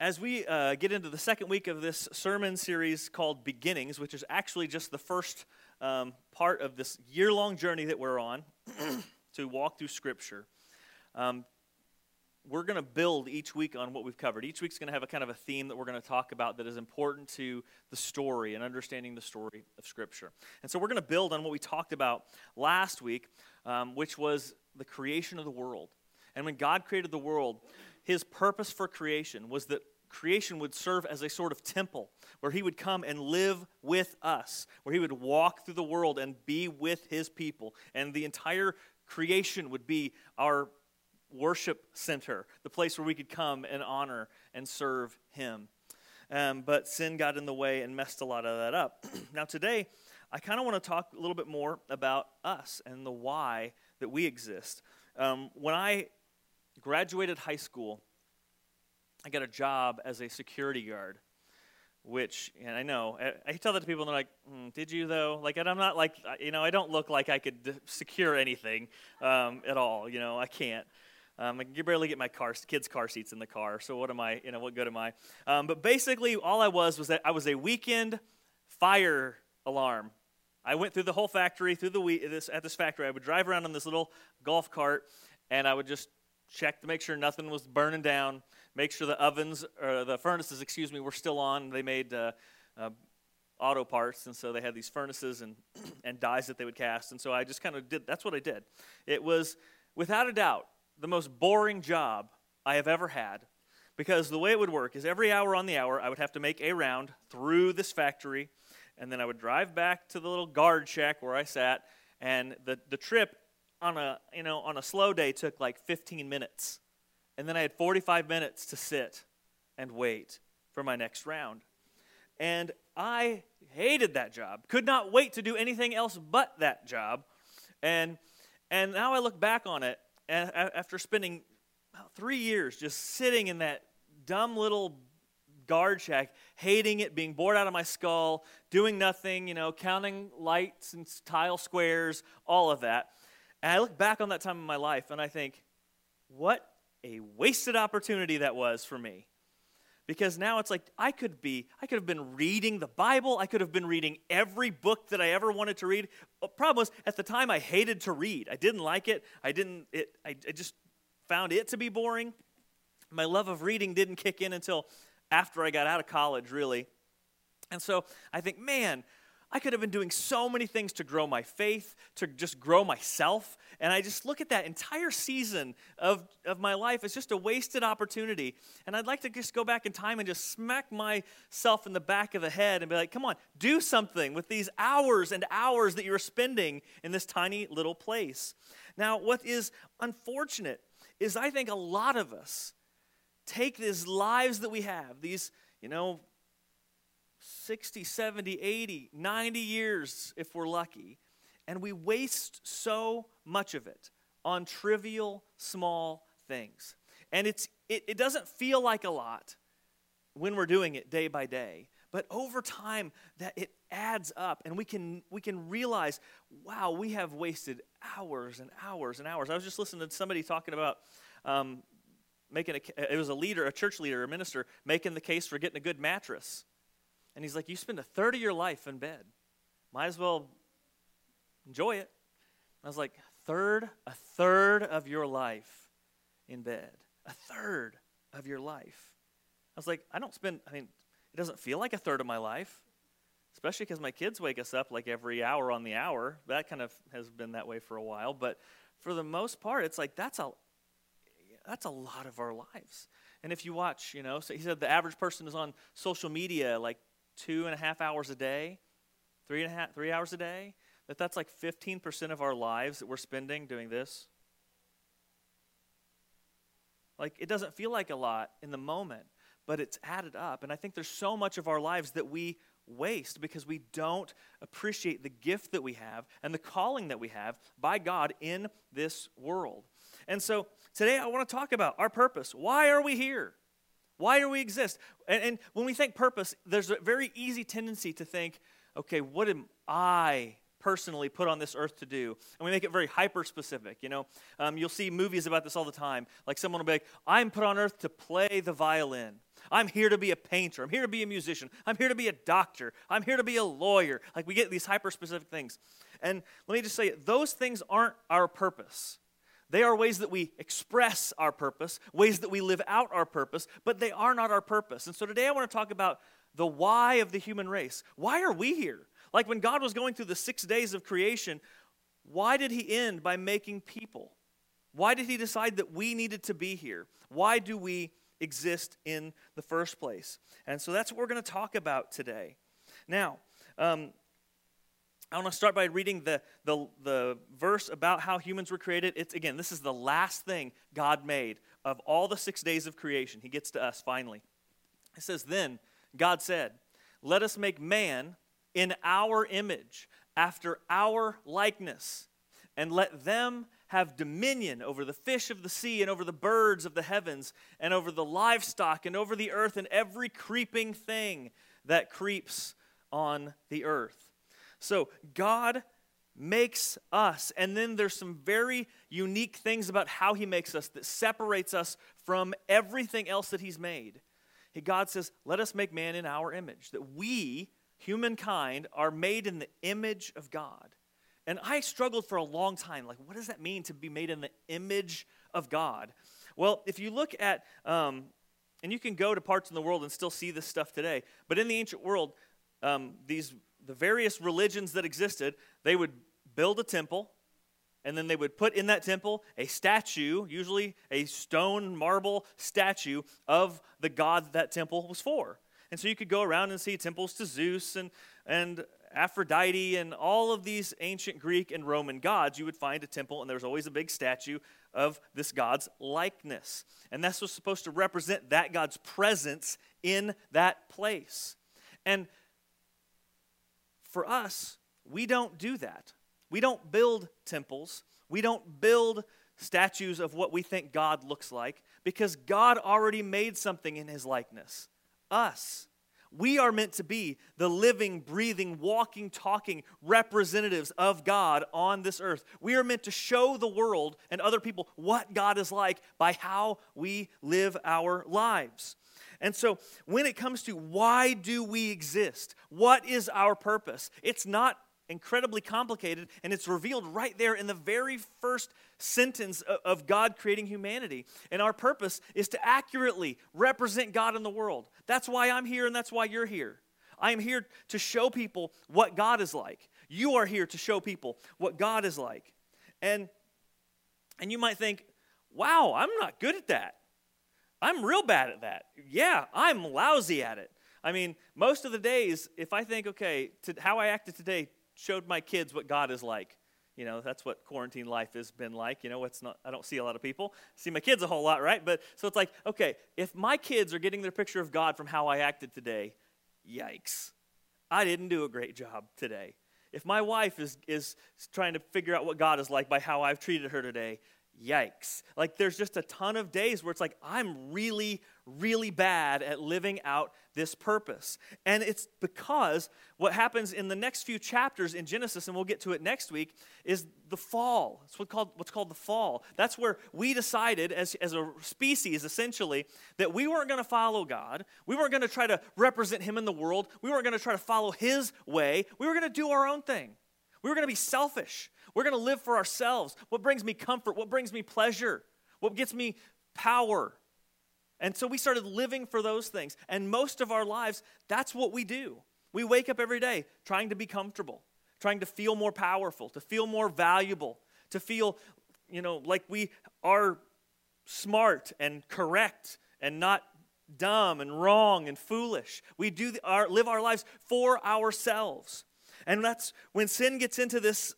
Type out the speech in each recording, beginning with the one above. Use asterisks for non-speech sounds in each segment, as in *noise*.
as we uh, get into the second week of this sermon series called Beginnings, which is actually just the first um, part of this year long journey that we're on *clears throat* to walk through Scripture, um, we're going to build each week on what we've covered. Each week's going to have a kind of a theme that we're going to talk about that is important to the story and understanding the story of Scripture. And so we're going to build on what we talked about last week, um, which was the creation of the world. And when God created the world, his purpose for creation was that creation would serve as a sort of temple where he would come and live with us, where he would walk through the world and be with his people. And the entire creation would be our worship center, the place where we could come and honor and serve him. Um, but sin got in the way and messed a lot of that up. *clears throat* now, today, I kind of want to talk a little bit more about us and the why that we exist. Um, when I graduated high school, I got a job as a security guard, which, and I know, I, I tell that to people and they're like, mm, did you though? Like, and I'm not like, you know, I don't look like I could secure anything um, at all. You know, I can't. Um, I can barely get my car, kids' car seats in the car. So what am I? You know, what good am I? Um, but basically, all I was was that I was a weekend fire alarm. I went through the whole factory, through the week, this, at this factory. I would drive around on this little golf cart, and I would just check to make sure nothing was burning down, make sure the ovens or the furnaces, excuse me, were still on. They made uh, uh, auto parts, and so they had these furnaces and *clears throat* and dies that they would cast. And so I just kind of did. That's what I did. It was without a doubt the most boring job I have ever had. Because the way it would work is every hour on the hour, I would have to make a round through this factory, and then I would drive back to the little guard shack where I sat, and the, the trip on a you know on a slow day took like 15 minutes. And then i had 45 minutes to sit and wait for my next round. And i hated that job. Could not wait to do anything else but that job. And and now i look back on it after spending about three years just sitting in that dumb little guard shack, hating it, being bored out of my skull, doing nothing, you know, counting lights and tile squares, all of that. And I look back on that time in my life and I think, what a wasted opportunity that was for me. Because now it's like I could be, I could have been reading the Bible. I could have been reading every book that I ever wanted to read. The problem was, at the time, I hated to read. I didn't like it. I didn't, it, I, I just found it to be boring. My love of reading didn't kick in until after I got out of college, really. And so I think, man, I could have been doing so many things to grow my faith, to just grow myself. And I just look at that entire season of, of my life as just a wasted opportunity. And I'd like to just go back in time and just smack myself in the back of the head and be like, come on, do something with these hours and hours that you're spending in this tiny little place. Now, what is unfortunate is I think a lot of us take these lives that we have, these, you know, 60, 70, 80, 90 years if we're lucky. And we waste so much of it on trivial, small things. And it's, it, it doesn't feel like a lot when we're doing it day by day. But over time, that it adds up, and we can we can realize, wow, we have wasted hours and hours and hours. I was just listening to somebody talking about um, making a, it was a leader, a church leader, a minister, making the case for getting a good mattress. And he's like, You spend a third of your life in bed. Might as well enjoy it. I was like, Third, a third of your life in bed. A third of your life. I was like, I don't spend, I mean, it doesn't feel like a third of my life, especially because my kids wake us up like every hour on the hour. That kind of has been that way for a while. But for the most part, it's like that's a that's a lot of our lives. And if you watch, you know, so he said the average person is on social media like two and a half hours a day, three and a half, three hours a day, that that's like 15% of our lives that we're spending doing this. Like, it doesn't feel like a lot in the moment, but it's added up. And I think there's so much of our lives that we waste because we don't appreciate the gift that we have and the calling that we have by God in this world. And so today I want to talk about our purpose. Why are we here? Why do we exist? And, and, when we think purpose, there's a very easy tendency to think, okay, what am I personally put on this earth to do? And we make it very hyper specific. You know, um, you'll see movies about this all the time. Like someone will be like, I'm put on earth to play the violin. I'm here to be a painter. I'm here to be a musician. I'm here to be a doctor. I'm here to be a lawyer. Like we get these hyper specific things. And let me just say, those things aren't our purpose. They are ways that we express our purpose, ways that we live out our purpose, but they are not our purpose. And so today I want to talk about the why of the human race. Why are we here? Like when God was going through the six days of creation, why did he end by making people? Why did he decide that we needed to be here? Why do we exist in the first place? And so that's what we're going to talk about today. Now, um, I want to start by reading the, the, the verse about how humans were created. It's again, this is the last thing God made of all the six days of creation. He gets to us finally. It says, Then God said, Let us make man in our image, after our likeness, and let them have dominion over the fish of the sea and over the birds of the heavens and over the livestock and over the earth and every creeping thing that creeps on the earth. So God makes us and then there's some very unique things about how he makes us that separates us from everything else that he's made. God says, "Let us make man in our image." That we, humankind, are made in the image of God. And I struggled for a long time. Like, what does that mean to be made in the image of God? Well, if you look at, um, and you can go to parts in the world and still see this stuff today, but in the ancient world, um, these the various religions that existed, they would build a temple, and then they would put in that temple a statue, usually a stone marble statue of the god that, temple was for. And so you could go around and see temples to Zeus and, and Aphrodite and all of these ancient Greek and Roman gods, you would find a temple, and there's always a big statue of this god's likeness. And that's what's supposed to represent that God's presence in that place. And for us, we don't do that. We don't build temples, we don't build statues of what we think God looks like because God already made something in his likeness us. We are meant to be the living, breathing, walking, talking representatives of God on this earth. We are meant to show the world and other people what God is like by how we live our lives. And so, when it comes to why do we exist? What is our purpose? It's not incredibly complicated, and it's revealed right there in the very first sentence of God creating humanity. And our purpose is to accurately represent God in the world. That's why I'm here, and that's why you're here. I am here to show people what God is like. You are here to show people what God is like. And, and you might think, wow, I'm not good at that. I'm real bad at that. Yeah, I'm lousy at it. I mean, most of the days, if I think, okay, to, how I acted today showed my kids what God is like. You know, that's what quarantine life has been like. You know, it's not, I don't see a lot of people. see my kids a whole lot, right? But so it's like, okay, if my kids are getting their picture of God from how I acted today, yikes. I didn't do a great job today. If my wife is, is trying to figure out what God is like by how I've treated her today, yikes. Like there's just a ton of days where it's like, I'm really, really bad at living out this purpose. And it's because what happens in the next few chapters in Genesis, and we'll get to it next week, is the fall. It's what called, what's called the fall. That's where we decided as, as a species, essentially, that we weren't going to follow God. We weren't going to try to represent Him in the world. We weren't going to try to follow His way. We were going to do our own thing. We were going to be selfish. We're going to live for ourselves. What brings me comfort? What brings me pleasure? What gets me power? And so we started living for those things. And most of our lives, that's what we do. We wake up every day trying to be comfortable, trying to feel more powerful, to feel more valuable, to feel, you know, like we are smart and correct and not dumb and wrong and foolish. We do our, live our lives for ourselves. And that's when sin gets into this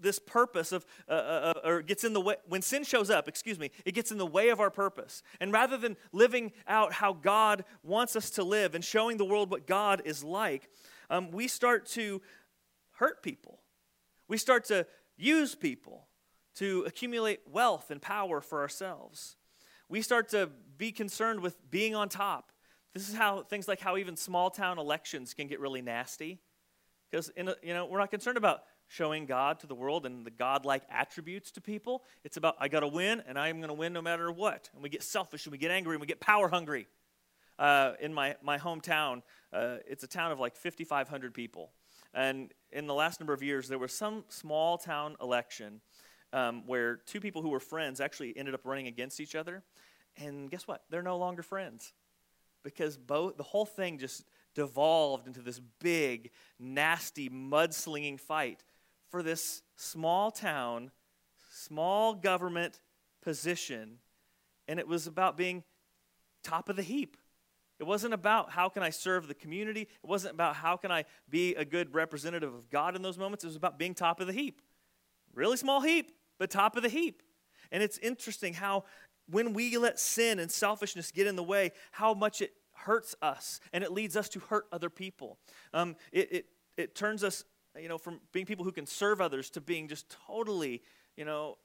this purpose of uh, uh, uh, or gets in the way when sin shows up excuse me it gets in the way of our purpose. And rather than living out how god wants us to live and showing the world what god is like um, we start to hurt people. We start to use people to accumulate wealth and power for ourselves. We start to be concerned with being on top. This is how things like how even small town elections can get really nasty. Because you know we're not concerned about showing God to the world and the God-like attributes to people. It's about I got to win and I am going to win no matter what. And we get selfish and we get angry and we get power hungry. uh, in my, my hometown, uh, it's a town of like 5,500 people. And in the last number of years, there was some small town election um, where two people who were friends actually ended up running against each other. And guess what? They're no longer friends because both the whole thing just devolved into this big, nasty, mudslinging fight for this small town, small government position. And it was about being top of the heap. It wasn't about how can I serve the community. It wasn't about how can I be a good representative of God in those moments. It was about being top of the heap. Really small heap, but top of the heap. And it's interesting how when we let sin and selfishness get in the way, how much it hurts us and it leads us to hurt other people. Um, it, it, it turns us, you know, from being people who can serve others to being just totally, you know,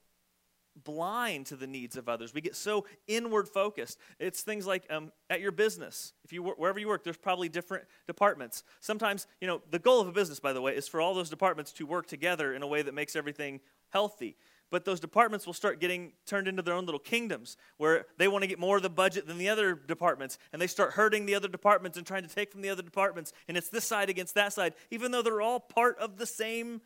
blind to the needs of others. We get so inward focused. It's things like um, at your business, if you wherever you work, there's probably different departments. Sometimes, you know, the goal of a business, by the way, is for all those departments to work together in a way that makes everything healthy. But those departments will start getting turned into their own little kingdoms where they want to get more of the budget than the other departments. And they start hurting the other departments and trying to take from the other departments. And it's this side against that side, even though they're all part of the same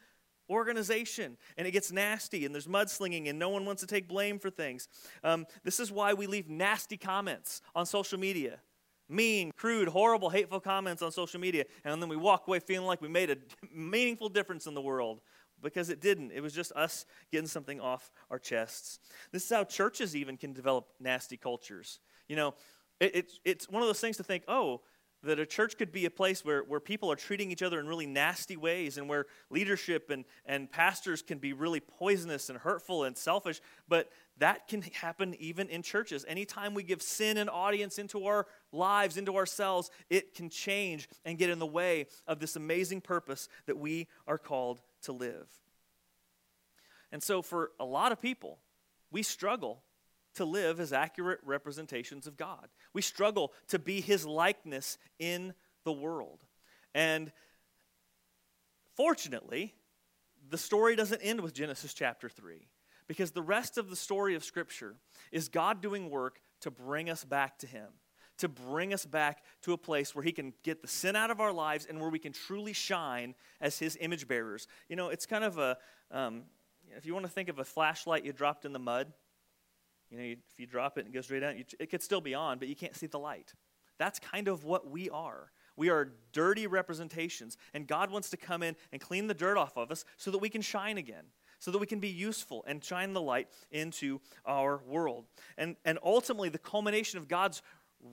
organization and it gets nasty and there's mudslinging and no one wants to take blame for things. Um, this is why we leave nasty comments on social media mean, crude, horrible, hateful comments on social media, and then we walk away feeling like we made a *laughs* meaningful difference in the world because it didn't. It was just us getting something off our chests. This is how churches even can develop nasty cultures. You know, it, it, it's one of those things to think, oh, that a church could be a place where, where people are treating each other in really nasty ways and where leadership and, and pastors can be really poisonous and hurtful and selfish. But that can happen even in churches. Anytime we give sin an audience into our lives, into ourselves, it can change and get in the way of this amazing purpose that we are called to live. And so, for a lot of people, we struggle to live as accurate representations of God. We struggle to be his likeness in the world. And fortunately, the story doesn't end with Genesis chapter 3 because the rest of the story of Scripture is God doing work to bring us back to him. To bring us back to a place where He can get the sin out of our lives and where we can truly shine as His image bearers. You know, it's kind of a, um, if you want to think of a flashlight you dropped in the mud, you know, if you drop it and it goes straight down, it could still be on, but you can't see the light. That's kind of what we are. We are dirty representations, and God wants to come in and clean the dirt off of us so that we can shine again, so that we can be useful and shine the light into our world. And, and ultimately, the culmination of God's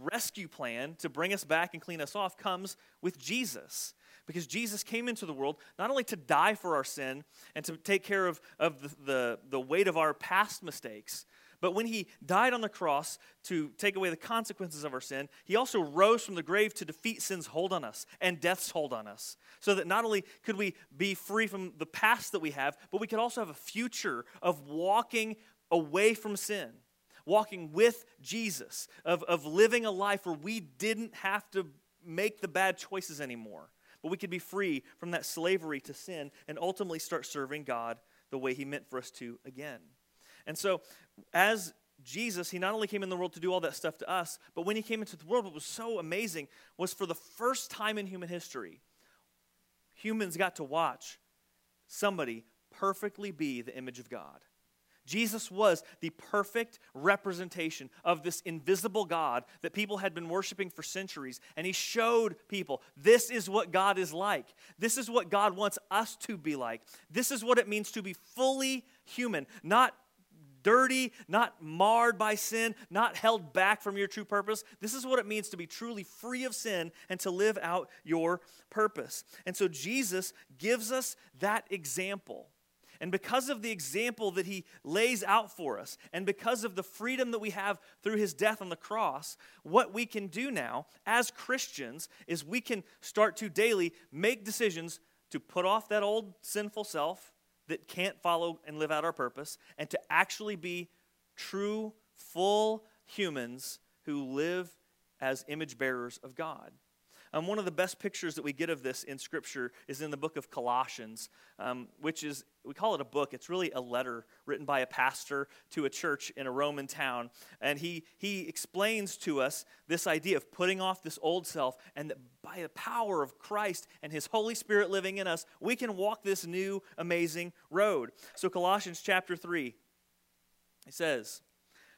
rescue plan to bring us back and clean us off comes with Jesus. Because Jesus came into the world not only to die for our sin and to take care of, of the, the, the weight of our past mistakes, but when he died on the cross to take away the consequences of our sin, he also rose from the grave to defeat sin's hold on us and death's hold on us. So that not only could we be free from the past that we have, but we could also have a future of walking away from sin, walking with Jesus, of, of living a life where we didn't have to make the bad choices anymore, but we could be free from that slavery to sin and ultimately start serving God the way he meant for us to again. And so, as Jesus, he not only came in the world to do all that stuff to us, but when he came into the world, what was so amazing was for the first time in human history, humans got to watch somebody perfectly be the image of God. Jesus was the perfect representation of this invisible God that people had been worshiping for centuries. And he showed people this is what God is like. This is what God wants us to be like. This is what it means to be fully human, not dirty, not marred by sin, not held back from your true purpose. This is what it means to be truly free of sin and to live out your purpose. And so Jesus gives us that example. And because of the example that he lays out for us, and because of the freedom that we have through his death on the cross, what we can do now as Christians is we can start to daily make decisions to put off that old sinful self that can't follow and live out our purpose, and to actually be true, full humans who live as image bearers of God. Um, one of the best pictures that we get of this in Scripture is in the book of Colossians, um, which is, we call it a book. It's really a letter written by a pastor to a church in a Roman town. And he, he explains to us this idea of putting off this old self, and that by the power of Christ and his Holy Spirit living in us, we can walk this new, amazing road. So, Colossians chapter 3, he says,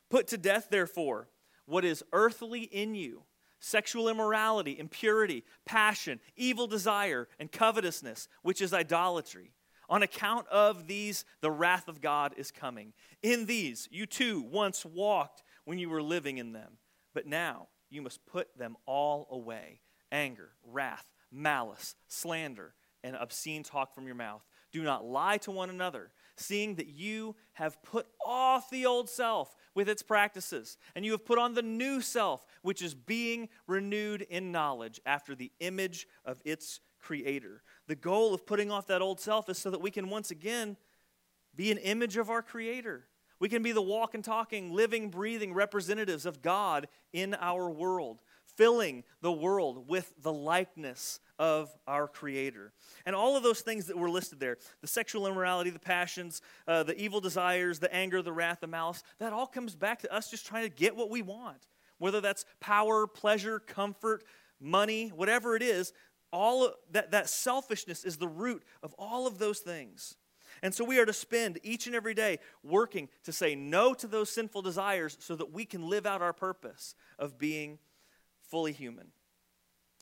Put to death, therefore, what is earthly in you sexual immorality, impurity, passion, evil desire, and covetousness, which is idolatry. On account of these, the wrath of God is coming. In these, you too once walked when you were living in them, but now you must put them all away anger, wrath, malice, slander, and obscene talk from your mouth. Do not lie to one another, seeing that you have put off the old self with its practices, and you have put on the new self, which is being renewed in knowledge after the image of its creator. The goal of putting off that old self is so that we can once again be an image of our creator. We can be the walk and talking, living, breathing representatives of God in our world filling the world with the likeness of our Creator. And all of those things that were listed there the sexual immorality, the passions, uh, the evil desires, the anger, the wrath, the malice that all comes back to us just trying to get what we want. Whether that's power, pleasure, comfort, money, whatever it is, all that, that selfishness is the root of all of those things. And so we are to spend each and every day working to say no to those sinful desires so that we can live out our purpose of being fully human.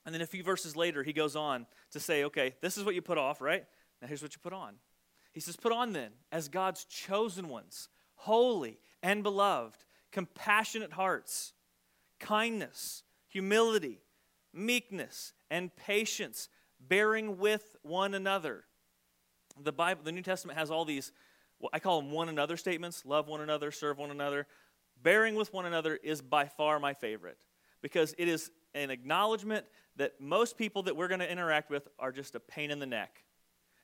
And then a few verses later, he goes on to say, okay, this is what you put off, right? Now here's what you put on. He says, Put on then, as God's chosen ones, holy and beloved, compassionate hearts, kindness, humility, meekness, and patience, bearing with one another. The Bible, the New Testament has all these, I call them one another statements love one another, serve one another. Bearing with one another is by far my favorite because it is an acknowledgement that most people that we're going to interact with are just a pain in the neck.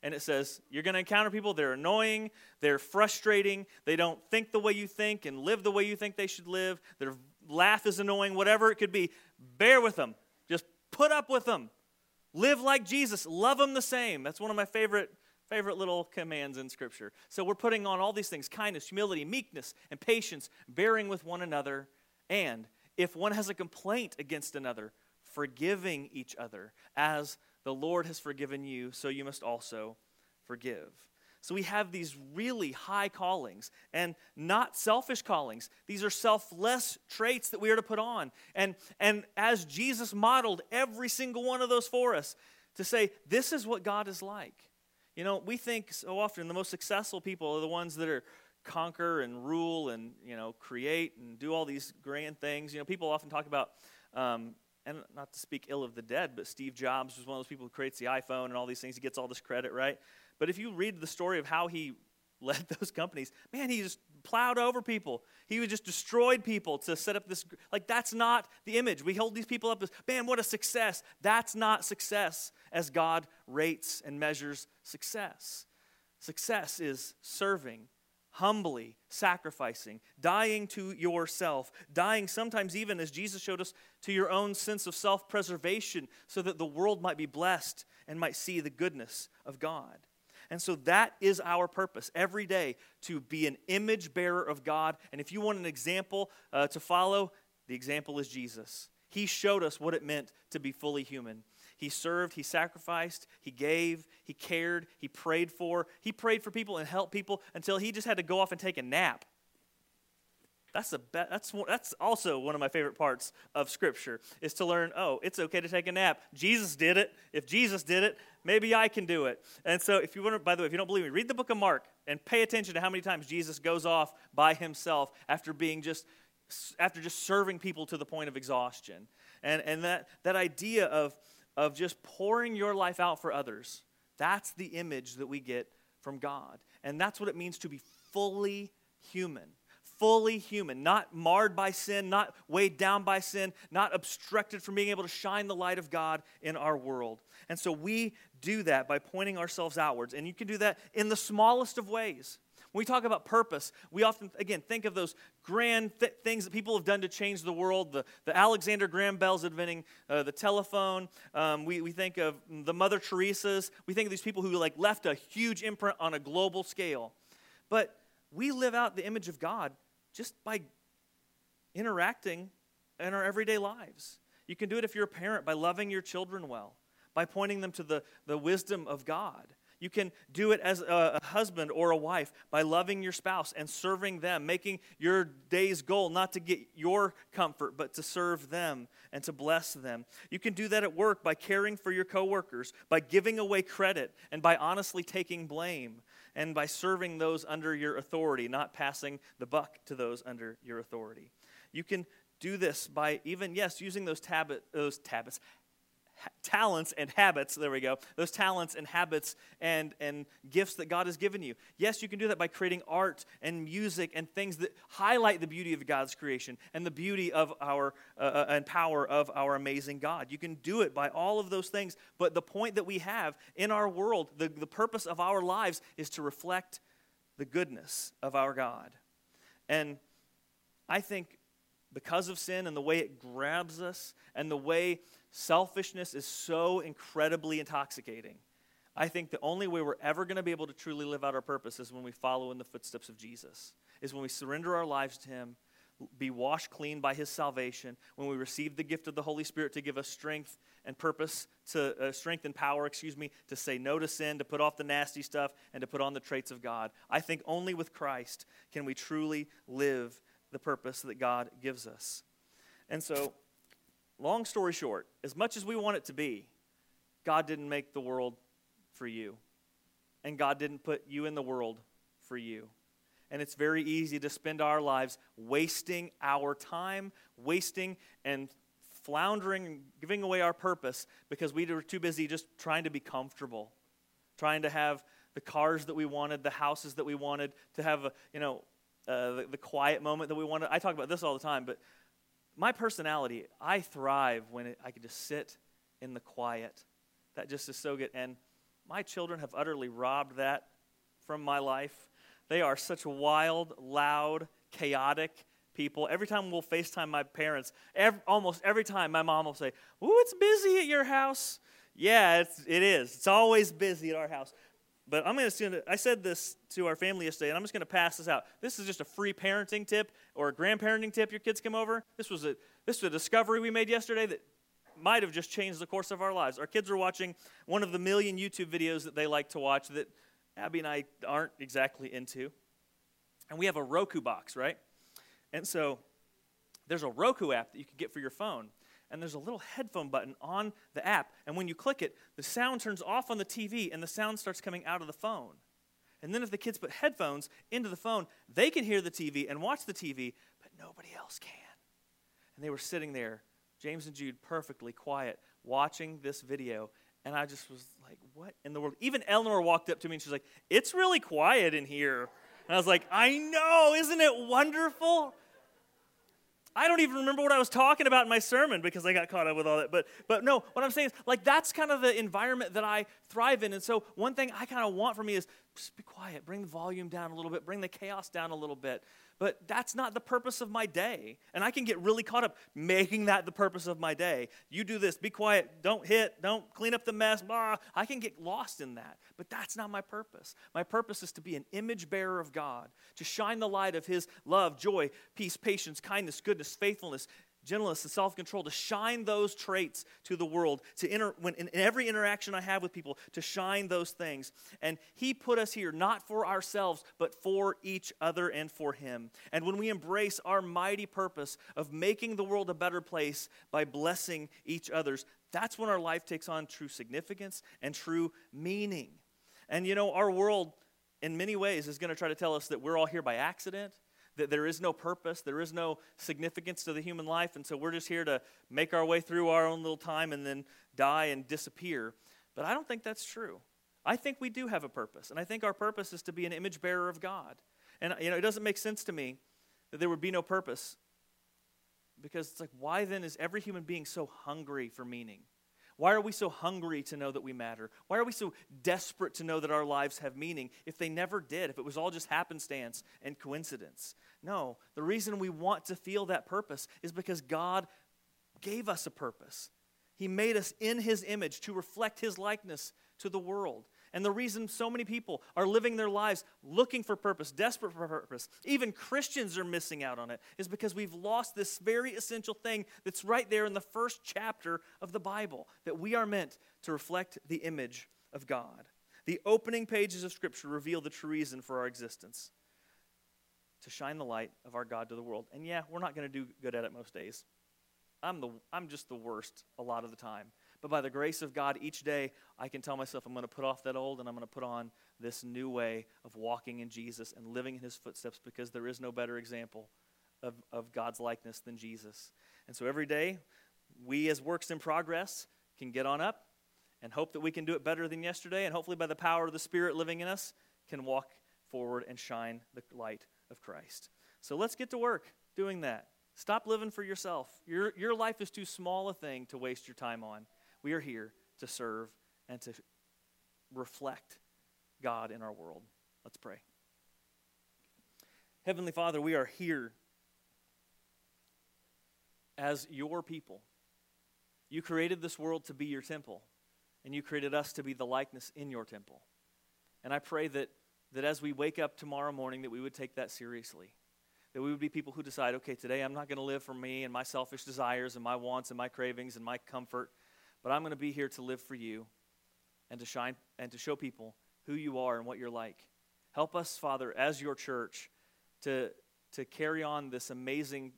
And it says, you're going to encounter people, they're annoying, they're frustrating, they don't think the way you think and live the way you think they should live, their laugh is annoying, whatever it could be. Bear with them. Just put up with them. Live like Jesus. Love them the same. That's one of my favorite favorite little commands in scripture. So we're putting on all these things kindness, humility, meekness, and patience, bearing with one another, and if one has a complaint against another, forgiving each other. As the Lord has forgiven you, so you must also forgive. So we have these really high callings and not selfish callings. These are selfless traits that we are to put on. And, and as Jesus modeled every single one of those for us, to say, this is what God is like. You know, we think so often the most successful people are the ones that are conquer and rule and you know create and do all these grand things. You know, people often talk about. Um, and not to speak ill of the dead, but Steve Jobs was one of those people who creates the iPhone and all these things. He gets all this credit, right? But if you read the story of how he *laughs* led those companies, man, he just plowed over people. He just destroyed people to set up this. Like, that's not the image. We hold these people up as, man, what a success. That's not success as God rates and measures success. Success is serving humbly sacrificing, dying to yourself, dying sometimes even, as Jesus showed us, to your own sense of self preservation so that the world might be blessed and might see the goodness of God. And so that is our purpose every day to be an image bearer of God. And if you want an example uh, to follow, the example is Jesus. He showed us what it meant to be fully human. He served, he sacrificed, he gave, he cared, he prayed for. He prayed for people and helped people until he just had to go off and take a nap. That's, a be- that's, that's also one of my favorite parts of Scripture is to learn, oh, it's okay to take a nap. Jesus did it. If Jesus did it, maybe I can do it. And so, if you want to, by the way, if you don't believe me, read the book of Mark and pay attention to how many times Jesus goes off by himself after being just after just serving people to the point of exhaustion. And, and that, that idea of of just pouring your life out for others. That's the image that we get from God. And that's what it means to be fully human. Fully human, not marred by sin, not weighed down by sin, not obstructed from being able to shine the light of God in our world. And so we do that by pointing ourselves outwards. And you can do that in the smallest of ways. When we talk about purpose, we often, again, think of those grand th- things that people have done to change the world the, the Alexander Graham Bells inventing uh, the telephone. Um, we, we think of the Mother Teresa's. We think of these people who like left a huge imprint on a global scale. But we live out the image of God just by interacting in our everyday lives. You can do it if you're a parent by loving your children well, by pointing them to the, the wisdom of God. You can do it as a husband or a wife by loving your spouse and serving them, making your day's goal not to get your comfort, but to serve them and to bless them. You can do that at work by caring for your coworkers, by giving away credit, and by honestly taking blame, and by serving those under your authority, not passing the buck to those under your authority. You can do this by even, yes, using those, tab- those tablets, talents and habits. There we go. Those talents and habits and and gifts that god has given you. Yes you can do that by creating art and music and things that highlight the beauty of god's creation and the beauty of our uh, uh, and power of our amazing god. You can do it by all of those things but the point that we have in our world the, the purpose of our lives is to reflect the goodness of our god. And i think because of sin and the way it grabs us and the way selfishness is so incredibly intoxicating. I think the only way we're ever going to be able to truly live out our purpose is when we follow in the footsteps of Jesus, is when we surrender our lives to Him, be washed clean by His salvation, when we receive the gift of the Holy Spirit to give us strength and purpose, to uh, strength and power, excuse me, to say no to sin, to put off the nasty stuff, and to put on the traits of God. I think only with Christ can we truly live the purpose that God gives us. And so, long story short, as much as we want it to be, God didn't make the world for you. And God didn't put you in the world for you. And it's very easy to spend our lives wasting our time, wasting and floundering and giving away our purpose because we were too busy just trying to be comfortable, trying to have the cars that we wanted, the houses that we wanted, to have, a, you know, uh, the, the quiet moment that we wanted. I talk about this all the time, but my personality, I thrive when it, I can just sit in the quiet. That just is so good. And my children have utterly robbed that from my life. They are such wild, loud, chaotic people. Every time we'll FaceTime my parents, every, almost every time my mom will say, Ooh, it's busy at your house. Yeah, it's, it is. It's always busy at our house. But I'm going to, I said this to our family yesterday, and I'm just going to pass this out. This is just a free parenting tip or a grandparenting tip. Your kids come over. This was a, this was a discovery we made yesterday that might have just changed the course of our lives. Our kids are watching one of the million YouTube videos that they like to watch that Abby and I aren't exactly into. And we have a Roku box, right? And so there's a Roku app that you can get for your phone and there's a little headphone button on the app. And when you click it, the sound turns off on the TV and the sound starts coming out of the phone. And then if the kids put headphones into the phone, they can hear the TV and watch the TV, but nobody else can. And they were sitting there, James and Jude, perfectly quiet, watching this video. And I just was like, what in the world? Even Eleanor walked up to me and she's like, it's really quiet in here. And I was like, I know, isn't it wonderful? I don't even remember what I was talking about in my sermon because I got caught up with all that. But, but no, what I'm saying is, like, that's kind of the environment that I thrive in. And so, one thing I kind of want for me is just be quiet, bring the volume down a little bit, bring the chaos down a little bit. But that's not the purpose of my day. And I can get really caught up making that the purpose of my day. You do this, be quiet, don't hit, don't clean up the mess, blah. I can get lost in that. But that's not my purpose. My purpose is to be an image bearer of God, to shine the light of His love, joy, peace, patience, kindness, goodness, faithfulness, gentleness and self-control to shine those traits to the world to inter, when, in every interaction i have with people to shine those things. And he put us here not for ourselves but for each other and for him. And when we embrace our mighty purpose of making the world a better place by blessing each others that's when our life takes on true significance and true meaning. And you know our world in many ways is going to try to tell us that we're all here by accident that there is no purpose, there is no significance to the human life, and so we're just here to make our way through our own little time and then die and disappear. But I don't think that's true. I think we do have a purpose, and I think our purpose is to be an image bearer of God. And you know, it doesn't make sense to me that there would be no purpose because it's like, why then is every human being so hungry for meaning? Why are we so hungry to know that we matter? Why are we so desperate to know that our lives have meaning if they never did, if it was all just happenstance and coincidence? No, the reason we want to feel that purpose is because God gave us a purpose. He made us in His image to reflect His likeness to the world. And the reason so many people are living their lives looking for purpose, desperate for purpose, even Christians are missing out on it, is because we've lost this very essential thing that's right there in the first chapter of the Bible that we are meant to reflect the image of God. The opening pages of Scripture reveal the true reason for our existence to shine the light of our God to the world. And yeah, we're not going to do good at it most days. I'm, the, I'm just the worst a lot of the time. But by the grace of God, each day I can tell myself I'm going to put off that old and I'm going to put on this new way of walking in Jesus and living in his footsteps because there is no better example of, of God's likeness than Jesus. And so every day, we as works in progress can get on up and hope that we can do it better than yesterday. And hopefully, by the power of the Spirit living in us, can walk forward and shine the light of Christ. So let's get to work doing that. Stop living for yourself. Your, your life is too small a thing to waste your time on. We are here to serve and to reflect God in our world. Let's pray. Heavenly Father, we are here as your people. You created this world to be your temple, and you created us to be the likeness in your temple. And I pray that, that as we wake up tomorrow morning, that we would take that seriously. That we would be people who decide, okay, today I'm not going to live for me and my selfish desires and my wants and my cravings and my comfort, but I'm going to be here to live for you and to shine and to show people who you are and what you're like. Help us, Father, as your church, to, to carry on this amazing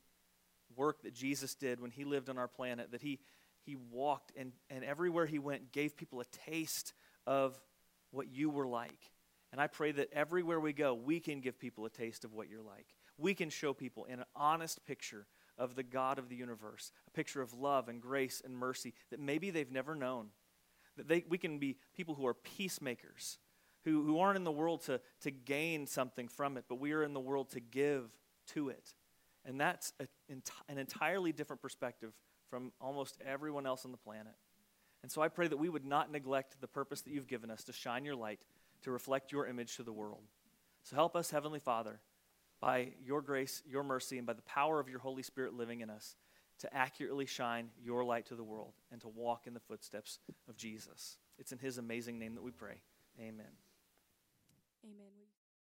work that Jesus did when he lived on our planet, that he, he walked and, and everywhere he went gave people a taste of what you were like. And I pray that everywhere we go, we can give people a taste of what you're like. We can show people an honest picture of the God of the universe, a picture of love and grace and mercy that maybe they've never known. That they, we can be people who are peacemakers, who, who aren't in the world to, to gain something from it, but we are in the world to give to it. And that's a, an entirely different perspective from almost everyone else on the planet. And so I pray that we would not neglect the purpose that you've given us to shine your light, to reflect your image to the world. So help us, Heavenly Father, by your grace, your mercy, and by the power of your Holy Spirit living in us to accurately shine your light to the world and to walk in the footsteps of Jesus. It's in his amazing name that we pray. Amen. Amen.